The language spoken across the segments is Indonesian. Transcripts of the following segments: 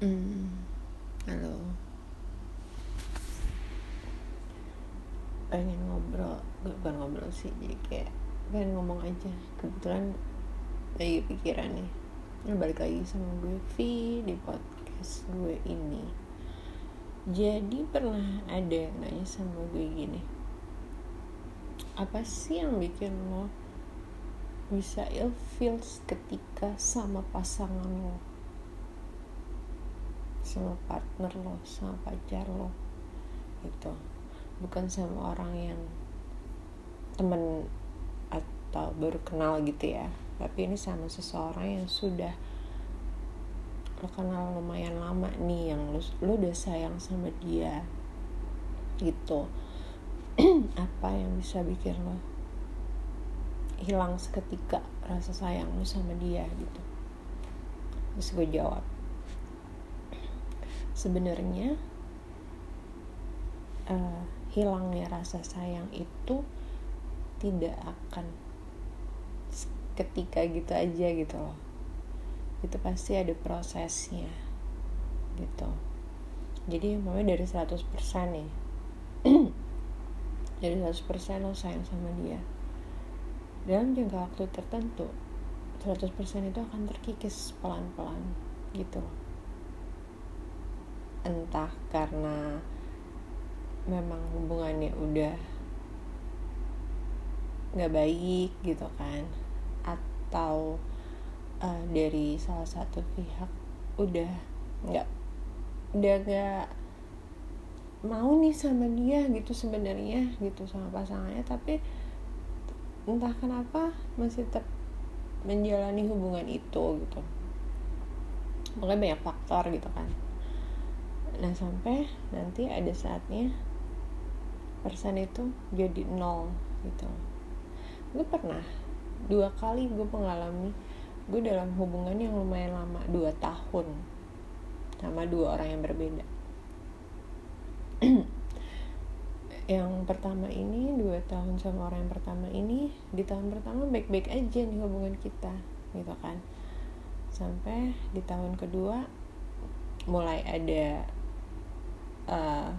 Hmm, halo. Pengen ngobrol, bukan ngobrol sih, jadi kayak pengen ngomong aja. Kebetulan lagi pikiran nih. Ini balik lagi sama gue V di podcast gue ini. Jadi pernah ada yang nanya sama gue gini. Apa sih yang bikin lo bisa ilfeel ketika sama pasangan lo? Sama partner lo sama pacar lo gitu. Bukan sama orang yang temen atau baru kenal gitu ya. Tapi ini sama seseorang yang sudah lo kenal lumayan lama nih yang lo, lo udah sayang sama dia gitu. Apa yang bisa bikin lo hilang seketika rasa sayang lo sama dia gitu? Terus gue jawab sebenarnya uh, hilangnya rasa sayang itu tidak akan ketika gitu aja gitu loh. Itu pasti ada prosesnya gitu. Jadi mamanya dari 100% nih dari 100% lo sayang sama dia dalam jangka waktu tertentu 100% itu akan terkikis pelan-pelan gitu entah karena memang hubungannya udah nggak baik gitu kan atau uh, dari salah satu pihak udah nggak udah nggak mau nih sama dia gitu sebenarnya gitu sama pasangannya tapi entah kenapa masih tetap menjalani hubungan itu gitu. Makanya banyak faktor gitu kan nah sampai nanti ada saatnya persen itu jadi nol gitu. Gue pernah dua kali gue mengalami gue dalam hubungan yang lumayan lama dua tahun sama dua orang yang berbeda. Yang pertama ini dua tahun sama orang yang pertama ini di tahun pertama baik-baik aja nih hubungan kita gitu kan. Sampai di tahun kedua mulai ada uh,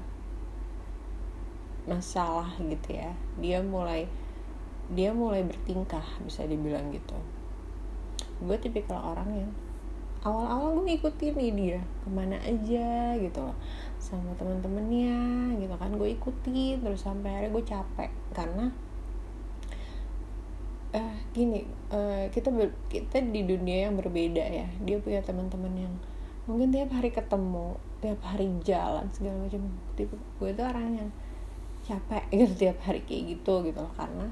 masalah gitu ya. Dia mulai dia mulai bertingkah bisa dibilang gitu. Gue tipikal orang yang awal-awal gue ngikutin nih dia ke mana aja gitu loh. Sama teman-temannya gitu kan gue ikutin terus sampai akhirnya gue capek. Karena uh, gini uh, kita ber, kita di dunia yang berbeda ya. Dia punya teman-teman yang mungkin tiap hari ketemu tiap hari jalan segala macam. Tipe gue tuh orang yang capek gitu tiap hari kayak gitu gitu loh. Karena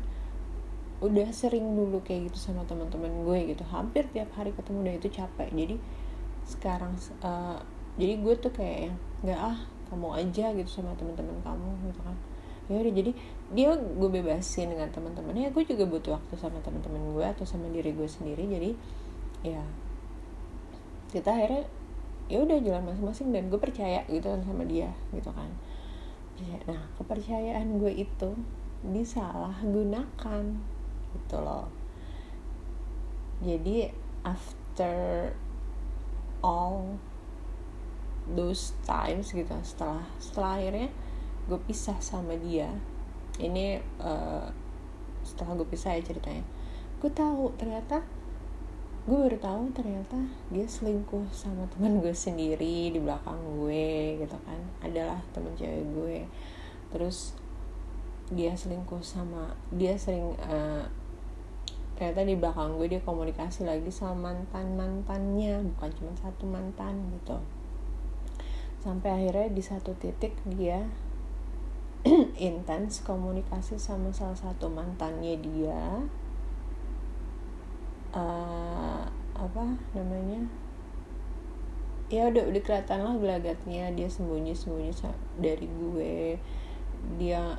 udah sering dulu kayak gitu sama teman-teman gue gitu. Hampir tiap hari ketemu dan itu capek. Jadi sekarang uh, jadi gue tuh kayak yang nggak ah kamu aja gitu sama teman-teman kamu gitu kan. Ya udah jadi dia gue bebasin dengan teman-temannya. Gue juga butuh waktu sama teman-teman gue atau sama diri gue sendiri. Jadi ya kita akhirnya ya udah jalan masing-masing dan gue percaya gitu kan sama dia gitu kan. Nah kepercayaan gue itu disalahgunakan gitu loh. Jadi after all those times gitu setelah setelah akhirnya gue pisah sama dia. Ini uh, setelah gue pisah ya ceritanya. Gue tahu ternyata gue baru tahu ternyata dia selingkuh sama teman gue sendiri di belakang gue gitu kan. Adalah teman cewek gue. Terus dia selingkuh sama dia sering uh, ternyata di belakang gue dia komunikasi lagi sama mantan mantannya bukan cuma satu mantan gitu. Sampai akhirnya di satu titik dia intens komunikasi sama salah satu mantannya dia. Uh, apa namanya? Ya udah udah kelihatan lah gelagatnya. Dia sembunyi sembunyi dari gue. Dia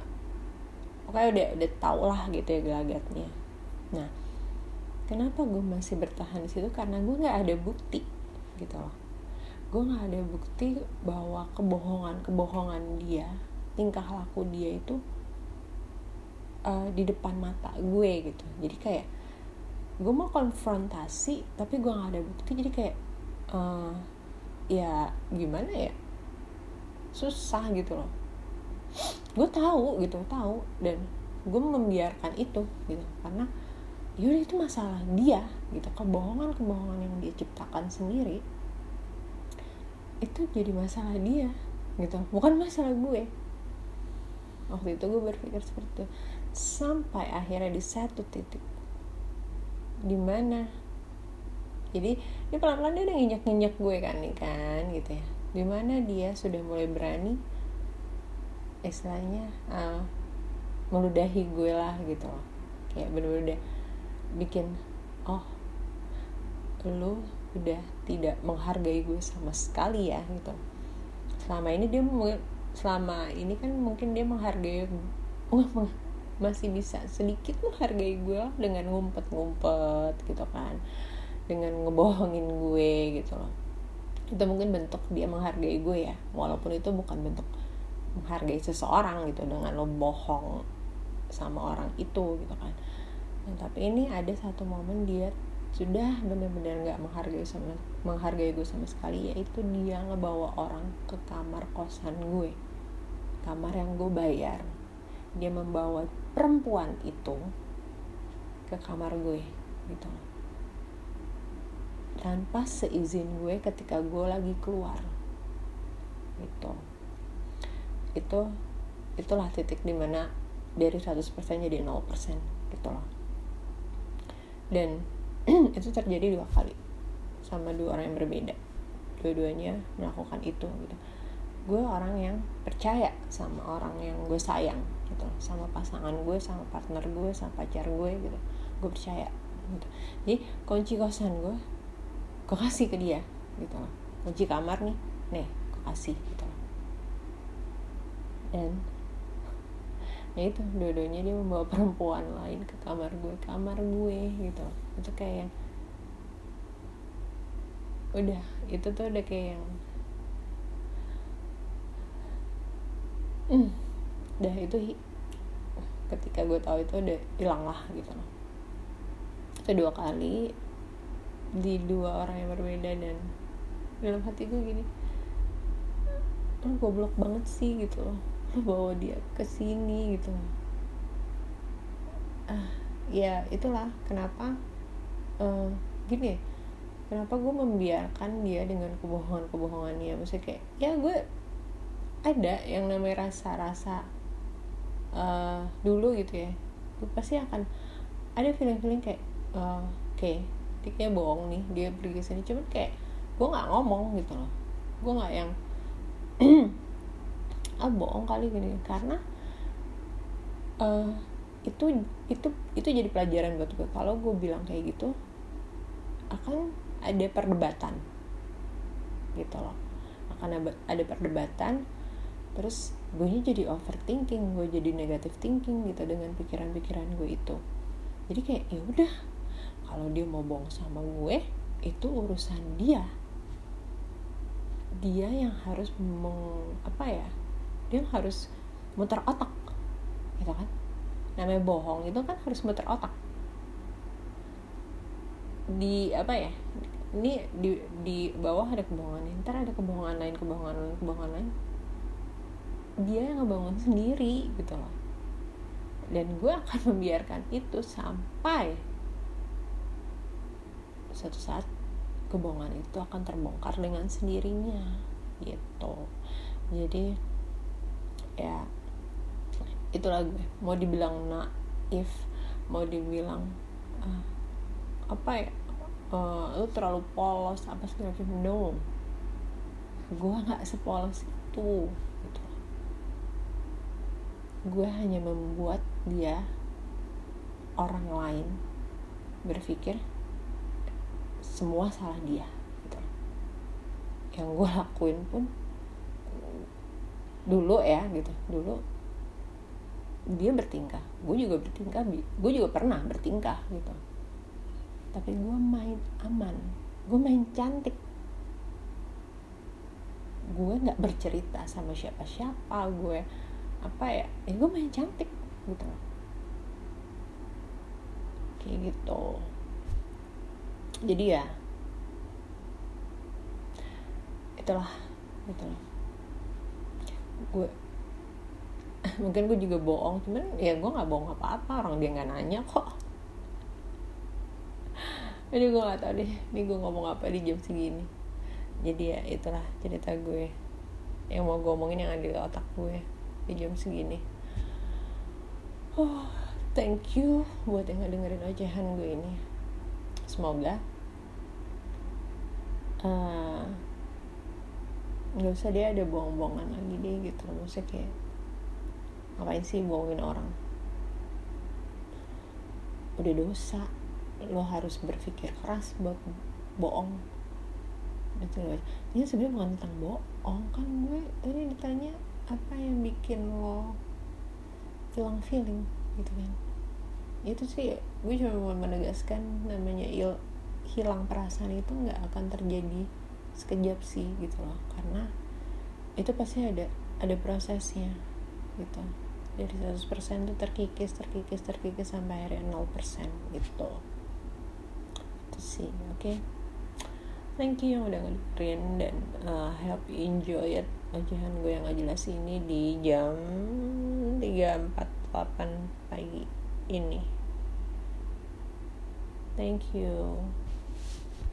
pokoknya udah udah tau lah gitu ya gelagatnya. Nah kenapa gue masih bertahan di situ? Karena gue nggak ada bukti gitu loh. Gue nggak ada bukti bahwa kebohongan kebohongan dia tingkah laku dia itu uh, di depan mata gue gitu. Jadi kayak gue mau konfrontasi tapi gue nggak ada bukti jadi kayak uh, ya gimana ya? Susah gitu loh. Gue tahu gitu tahu dan gue membiarkan itu gitu. Karena yaudah itu masalah dia gitu. Kebohongan kebohongan yang dia ciptakan sendiri itu jadi masalah dia gitu. Bukan masalah gue. Waktu itu gue berpikir seperti itu. Sampai akhirnya di satu titik di mana jadi ini pelan-pelan dia udah nginjak-nginjak gue kan nih kan gitu ya. Di mana dia sudah mulai berani istilahnya uh, meludahi gue lah gitu loh. Kayak bener-bener udah bikin oh lu udah tidak menghargai gue sama sekali ya gitu. Selama ini dia selama ini kan mungkin dia menghargai uh, masih bisa sedikit menghargai gue dengan ngumpet-ngumpet gitu kan. Dengan ngebohongin gue gitu loh. Itu mungkin bentuk dia menghargai gue ya. Walaupun itu bukan bentuk menghargai seseorang gitu dengan lo bohong sama orang itu gitu kan. Nah, tapi ini ada satu momen dia sudah benar-benar nggak menghargai sama menghargai gue sama sekali yaitu dia ngebawa orang ke kamar kosan gue. Kamar yang gue bayar. Dia membawa perempuan itu ke kamar gue gitu. Tanpa seizin gue ketika gue lagi keluar gitu. Itu itulah titik di mana dari 100% jadi 0% gitu loh. Dan itu terjadi dua kali sama dua orang yang berbeda. Dua-duanya melakukan itu gitu gue orang yang percaya sama orang yang gue sayang gitu. Sama pasangan gue sama partner gue sama pacar gue gitu. Gue percaya gitu. Jadi kunci kosan gue gue kasih ke dia gitu kunci kamar nih nih gue kasih gitu dan ya itu dua-duanya dia membawa perempuan lain ke kamar gue kamar gue gitu itu kayak yang udah itu tuh udah kayak yang hmm, udah itu ketika gue tahu itu udah hilang lah gitu loh. Itu dua kali di dua orang yang berbeda dan dalam hati gue gini lu goblok banget sih gitu loh. Lu bawa dia ke sini gitu ah ya itulah kenapa uh, gini kenapa gue membiarkan dia dengan kebohongan-kebohongannya. Maksudnya kayak ya gue ada yang namanya rasa-rasa uh, dulu gitu ya. Gue pasti akan ada feeling-feeling kayak uh, oke okay, kayak bohong nih dia pergi sini. Cuman kayak gue nggak ngomong gitu loh. Gue nggak yang ah bohong kali gini. Karena uh, itu itu itu jadi pelajaran buat gue kalau gue bilang kayak gitu akan ada perdebatan gitu loh. Akan ada perdebatan terus gue jadi overthinking gue jadi negative thinking gitu dengan pikiran-pikiran gue itu. Jadi kayak ya udah kalau dia mau bohong sama gue itu urusan dia. Dia yang harus meng apa ya dia harus muter otak gitu kan. Namanya bohong itu kan harus muter otak. Di apa ya ini di di bawah ada kebohongan ntar ada kebohongan lain kebohongan lain kebohongan lain dia yang ngebangun sendiri gitu loh. Dan gue akan membiarkan itu sampai suatu saat kebohongan itu akan terbongkar dengan sendirinya gitu. Jadi ya itulah gue. Mau dibilang naif mau dibilang uh, apa ya uh, lu terlalu polos apa segala macam no. Gue nggak sepolos itu gue hanya membuat dia orang lain berpikir semua salah dia gitu. Yang gue lakuin pun dulu ya gitu. Dulu dia bertingkah gue juga bertingkah gue juga pernah bertingkah gitu. Tapi gue main aman gue main cantik. Gue nggak bercerita sama siapa-siapa gue apa ya ya gue main cantik gitu. Kayak gitu. Jadi ya itulah itulah gue mungkin gue juga bohong cuman ya gue nggak bohong apa-apa orang dia nggak nanya kok. Jadi gue nggak tahu deh ini gue ngomong apa di jam segini. Jadi ya itulah cerita gue yang mau gue omongin yang ada di otak gue di jam segini. Oh thank you buat yang dengerin ocehan gue ini. Semoga uh, nggak usah dia ada bohong-bohongan lagi deh gitu. Maksudnya kayak ngapain sih bohongin orang? Udah dosa lo harus berpikir keras buat bohong. Itu loh. Ini sebenarnya bukan tentang bohong kan gue. Tadi ditanya apa yang bikin lo hilang feeling gitu kan? Itu sih gue cuma mau menegaskan namanya il hilang perasaan itu nggak akan terjadi sekejap sih gitu loh. Karena itu pasti ada ada prosesnya gitu. Dari 100% tuh terkikis terkikis terkikis sampai akhirnya 0% gitu. Itu sih oke? okay? Thank you yang udah ngedengerin dan uh, help enjoy it. Ocehan gue yang gak jelas ini di jam 3.48 pagi ini. Thank you